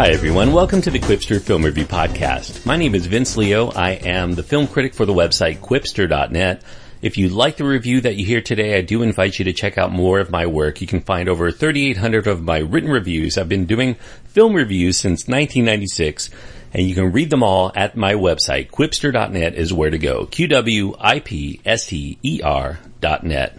Hi everyone, welcome to the Qwipster Film Review Podcast. My name is Vince Leo. I am the film critic for the website qwipster.net. If you like the review that you hear today, I do invite you to check out more of my work. You can find over 3,800 of my written reviews. I've been doing film reviews since 1996 and you can read them all at my website. Qwipster.net is where to go. Q-W-I-P-S-T-E-R dot net.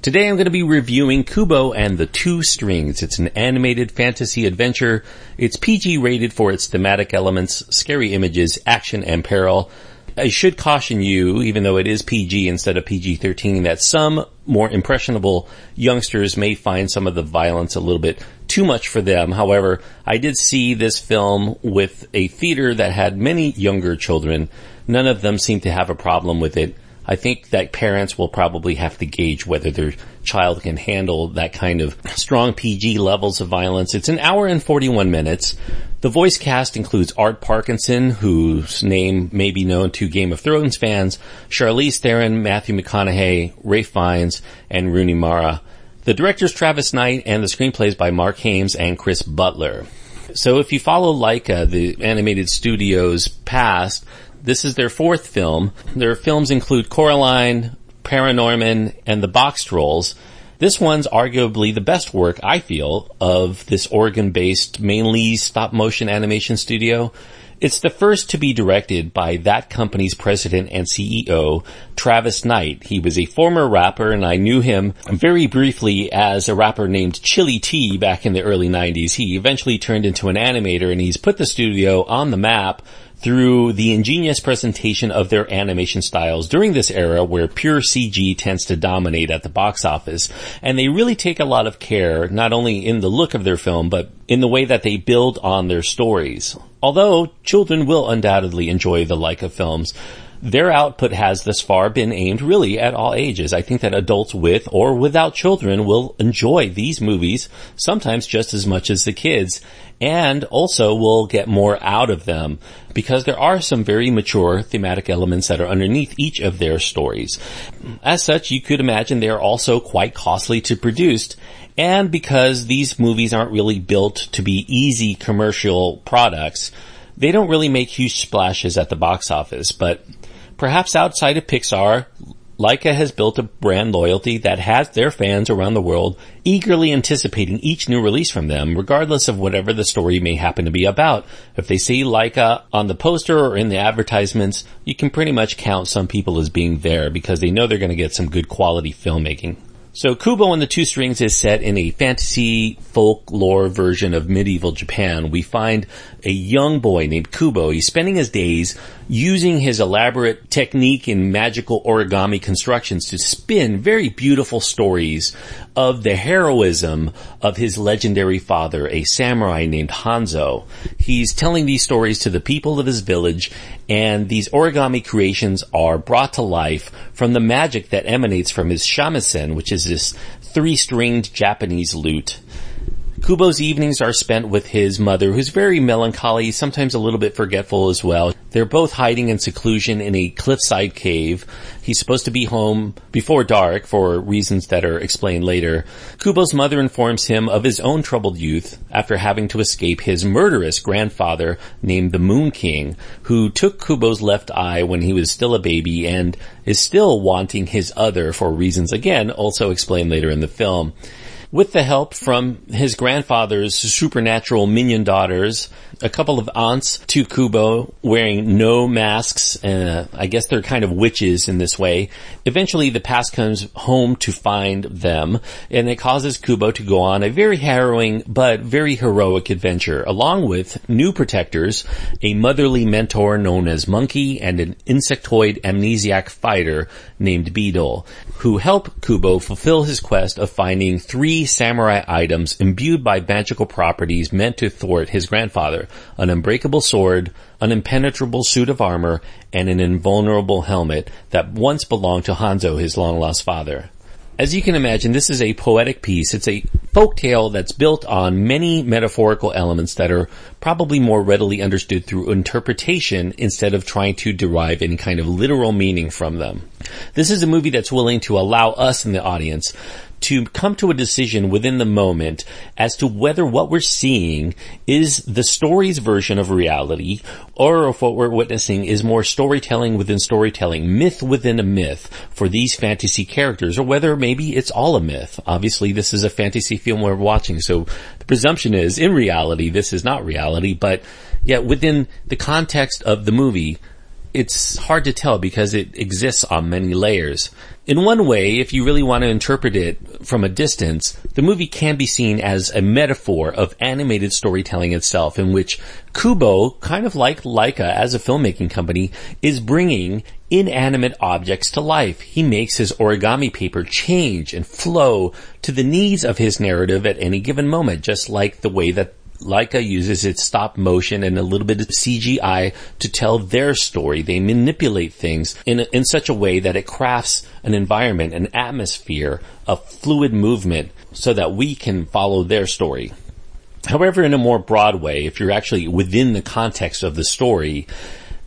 Today I'm going to be reviewing Kubo and the Two Strings. It's an animated fantasy adventure. It's PG rated for its thematic elements, scary images, action, and peril. I should caution you, even though it is PG instead of PG-13, that some more impressionable youngsters may find some of the violence a little bit too much for them. However, I did see this film with a theater that had many younger children. None of them seemed to have a problem with it. I think that parents will probably have to gauge whether their child can handle that kind of strong PG levels of violence. It's an hour and 41 minutes. The voice cast includes Art Parkinson, whose name may be known to Game of Thrones fans, Charlize Theron, Matthew McConaughey, Ralph Fiennes, and Rooney Mara. The director's Travis Knight and the screenplays by Marc Haimes and Chris Butler. So if you follow Laika, the animated studio's past, this is their fourth film. Their films include Coraline, Paranorman, and The Box Trolls. This one's arguably the best work, I feel, of this Oregon-based, mainly stop-motion animation studio. It's the first to be directed by that company's president and CEO, Travis Knight. He was a former rapper and I knew him very briefly as a rapper named Chilly Tee back in the early 90s. He eventually turned into an animator and he's put the studio on the map through the ingenious presentation of their animation styles during this era where pure CG tends to dominate at the box office. And they really take a lot of care, not only in the look of their film, but in the way that they build on their stories. Although children will undoubtedly enjoy the Laika films, their output has thus far been aimed really at all ages. I think that adults with or without children will enjoy these movies sometimes just as much as the kids and also we'll get more out of them because there are some very mature thematic elements that are underneath each of their stories. As such, you could imagine they are also quite costly to produce and because these movies aren't really built to be easy commercial products, they don't really make huge splashes at the box office, but perhaps outside of Pixar, Laika has built a brand loyalty that has their fans around the world eagerly anticipating each new release from them, regardless of whatever the story may happen to be about. If they see Laika on the poster or in the advertisements, you can pretty much count some people as being there because they know they're going to get some good quality filmmaking. So Kubo and the Two Strings is set in a fantasy folklore version of medieval Japan. We find a young boy named Kubo. He's spending his days using his elaborate technique in magical origami constructions to spin very beautiful stories of the heroism of his legendary father, a samurai named Hanzo. He's telling these stories to the people of his village and these origami creations are brought to life from the magic that emanates from his shamisen, which is this three-stringed Japanese lute. Kubo's evenings are spent with his mother, who's very melancholy, sometimes a little bit forgetful as well. They're both hiding in seclusion in a cliffside cave. He's supposed to be home before dark for reasons that are explained later. Kubo's mother informs him of his own troubled youth after having to escape his murderous grandfather named the Moon King, who took Kubo's left eye when he was still a baby and is still wanting his other for reasons again also explained later in the film with the help from his grandfather's supernatural minion daughters, a couple of aunts to Kubo wearing Noh masks, and uh, I guess they're kind of witches in this way. Eventually the past comes home to find them, and it causes Kubo to go on a very harrowing but very heroic adventure, along with new protectors, a motherly mentor known as Monkey, and an insectoid amnesiac fighter named Beetle, who help Kubo fulfill his quest of finding three samurai items imbued by magical properties meant to thwart his grandfather, an unbreakable sword, an impenetrable suit of armor, and an invulnerable helmet that once belonged to Hanzo, his long lost father. As you can imagine, this is a poetic piece. It's a folk tale that's built on many metaphorical elements that are probably more readily understood through interpretation instead of trying to derive any kind of literal meaning from them. This is a movie that's willing to allow us in the audience to come to a decision within the moment as to whether what we're seeing is the story's version of reality or if what we're witnessing is more storytelling within storytelling, myth within a myth for these fantasy characters or whether maybe it's all a myth. Obviously this is a fantasy film we're watching, so the presumption is in reality this is not reality, but yet within the context of the movie, it's hard to tell because it exists on many layers. In one way, if you really want to interpret it from a distance, the movie can be seen as a metaphor of animated storytelling itself in which Kubo, kind of like Laika as a filmmaking company, is bringing inanimate objects to life. He makes his origami paper change and flow to the needs of his narrative at any given moment, just like the way that Laika uses its stop motion and a little bit of CGI to tell their story. They manipulate things in, in such a way that it crafts an environment, an atmosphere, a fluid movement so that we can follow their story. However, in a more broad way, if you're actually within the context of the story,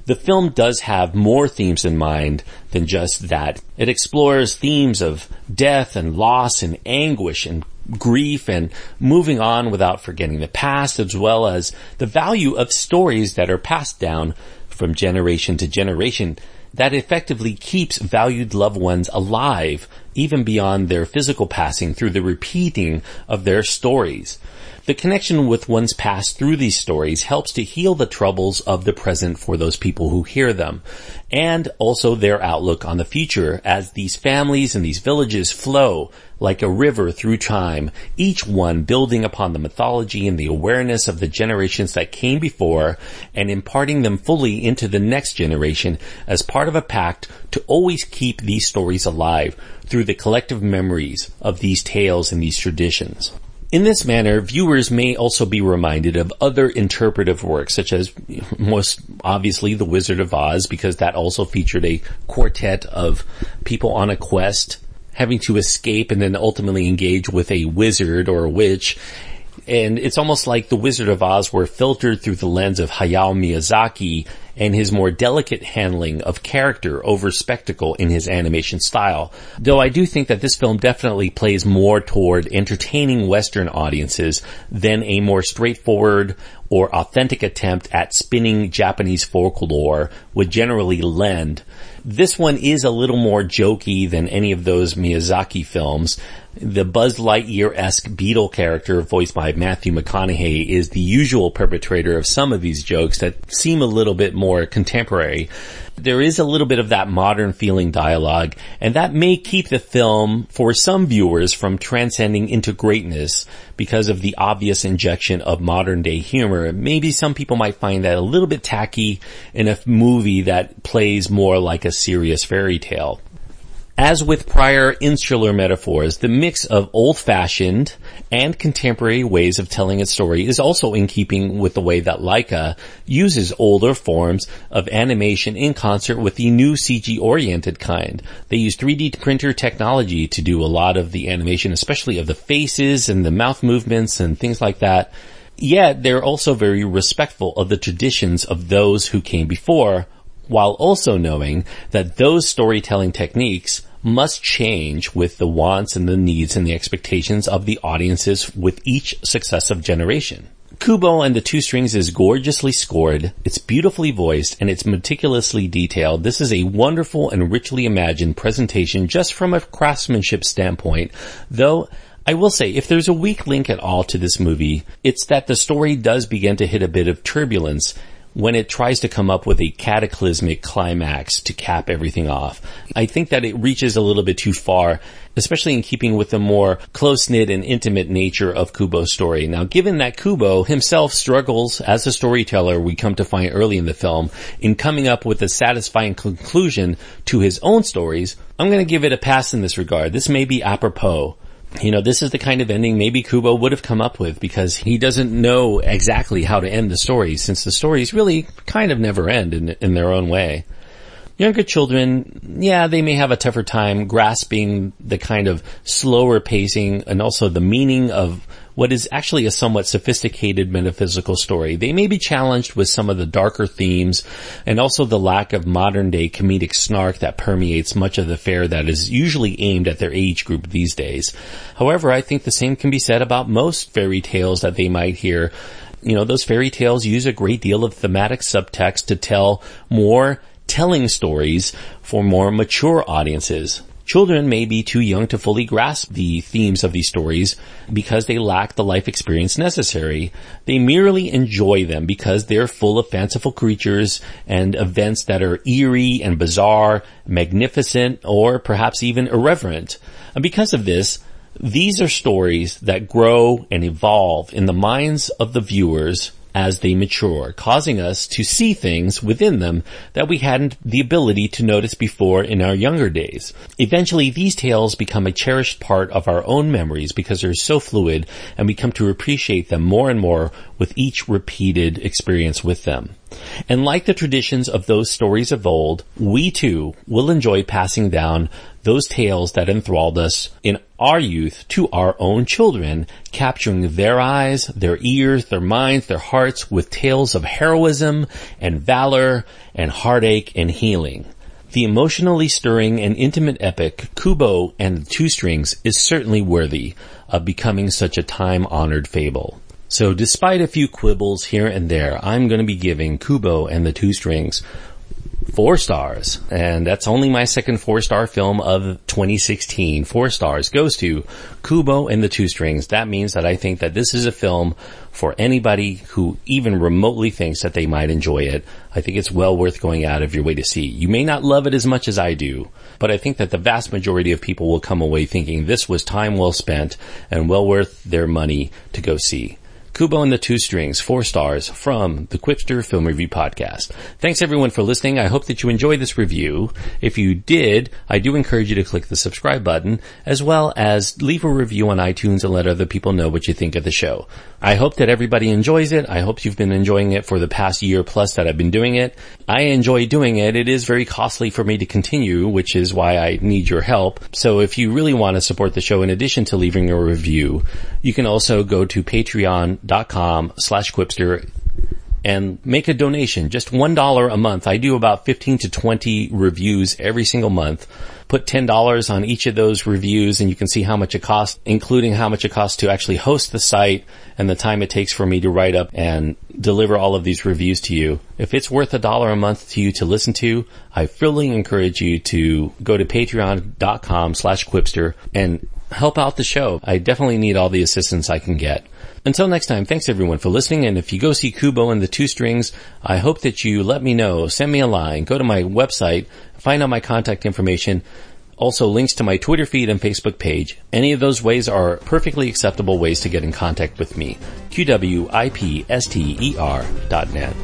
the film does have more themes in mind than just that. It explores themes of death and loss and anguish and grief and moving on without forgetting the past as well as the value of stories that are passed down from generation to generation that effectively keeps valued loved ones alive even beyond their physical passing through the repeating of their stories. The connection with one's past through these stories helps to heal the troubles of the present for those people who hear them, and also their outlook on the future as these families and these villages flow like a river through time, each one building upon the mythology and the awareness of the generations that came before and imparting them fully into the next generation as part of a pact to always keep these stories alive through the collective memories of these tales and these traditions. In this manner, viewers may also be reminded of other interpretive works, such as most obviously The Wizard of Oz, because that also featured a quartet of people on a quest having to escape and then ultimately engage with a wizard or a witch. And it's almost like The Wizard of Oz were filtered through the lens of Hayao Miyazaki and his more delicate handling of character over spectacle in his animation style. Though I do think that this film definitely plays more toward entertaining Western audiences than a more straightforward or authentic attempt at spinning Japanese folklore would generally lend. This one is a little more jokey than any of those Miyazaki films, the Buzz Lightyear-esque Beetle character voiced by Matthew McConaughey is the usual perpetrator of some of these jokes that seem a little bit more contemporary. There is a little bit of that modern feeling dialogue, and that may keep the film, for some viewers, from transcending into greatness because of the obvious injection of modern day humor. Maybe some people might find that a little bit tacky in a movie that plays more like a serious fairy tale. As with prior insular metaphors, the mix of old-fashioned and contemporary ways of telling a story is also in keeping with the way that Laika uses older forms of animation in concert with the new CG-oriented kind. They use 3D printer technology to do a lot of the animation, especially of the faces and the mouth movements and things like that. Yet they're also very respectful of the traditions of those who came before, while also knowing that those storytelling techniques must change with the wants and the needs and the expectations of the audiences with each successive generation. Kubo and the Two Strings is gorgeously scored, it's beautifully voiced, and it's meticulously detailed. This is a wonderful and richly imagined presentation just from a craftsmanship standpoint, though I will say, if there's a weak link at all to this movie, it's that the story does begin to hit a bit of turbulence when it tries to come up with a cataclysmic climax to cap everything off. I think that it reaches a little bit too far, especially in keeping with the more close-knit and intimate nature of Kubo's story. Now, given that Kubo himself struggles as a storyteller, we come to find early in the film, in coming up with a satisfying conclusion to his own stories, I'm gonna give it a pass in this regard. This may be apropos you know, this is the kind of ending maybe Kubo would have come up with because he doesn't know exactly how to end the story since the stories really kind of never end in, in their own way. Younger children, yeah, they may have a tougher time grasping the kind of slower pacing and also the meaning of what is actually a somewhat sophisticated metaphysical story. They may be challenged with some of the darker themes and also the lack of modern day comedic snark that permeates much of the fare that is usually aimed at their age group these days. However, I think the same can be said about most fairy tales that they might hear. You know, those fairy tales use a great deal of thematic subtext to tell more telling stories for more mature audiences. Children may be too young to fully grasp the themes of these stories because they lack the life experience necessary. They merely enjoy them because they're full of fanciful creatures and events that are eerie and bizarre, magnificent, or perhaps even irreverent. And because of this, these are stories that grow and evolve in the minds of the viewers as they mature, causing us to see things within them that we hadn't the ability to notice before in our younger days. Eventually, these tales become a cherished part of our own memories because they're so fluid and we come to appreciate them more and more with each repeated experience with them. And like the traditions of those stories of old, we too will enjoy passing down those tales that enthralled us in our youth to our own children, capturing their eyes, their ears, their minds, their hearts with tales of heroism and valor and heartache and healing. The emotionally stirring and intimate epic, Kubo and the Two Strings, is certainly worthy of becoming such a time-honored fable. So despite a few quibbles here and there, I'm going to be giving Kubo and the Two Strings four stars. And that's only my second four star film of 2016. Four stars goes to Kubo and the Two Strings. That means that I think that this is a film for anybody who even remotely thinks that they might enjoy it. I think it's well worth going out of your way to see. You may not love it as much as I do, but I think that the vast majority of people will come away thinking this was time well spent and well worth their money to go see. Kubo and the Two Strings, four stars from the Qwipster Film Review Podcast. Thanks everyone for listening. I hope that you enjoyed this review. If you did, I do encourage you to click the subscribe button as well as leave a review on iTunes and let other people know what you think of the show. I hope that everybody enjoys it. I hope you've been enjoying it for the past year plus that I've been doing it. I enjoy doing it. It is very costly for me to continue, which is why I need your help. So if you really want to support the show in addition to leaving a review, you can also go to Patreon patreon.com slash Qwipster and make a donation. Just $1 a month. I do about 15 to 20 reviews every single month. Put $10 on each of those reviews and you can see how much it costs, including how much it costs to actually host the site and the time it takes for me to write up and deliver all of these reviews to you. If it's worth a dollar a month to you to listen to, I fully encourage you to go to patreon.com slash Qwipster and help out the show. I definitely need all the assistance I can get. Until next time, thanks everyone for listening. And if you go see Kubo and the Two Strings, I hope that you let me know, send me a line, go to my website, find out my contact information, also links to my Twitter feed and Facebook page. Any of those ways are perfectly acceptable ways to get in contact with me. QWIPSTER dot net.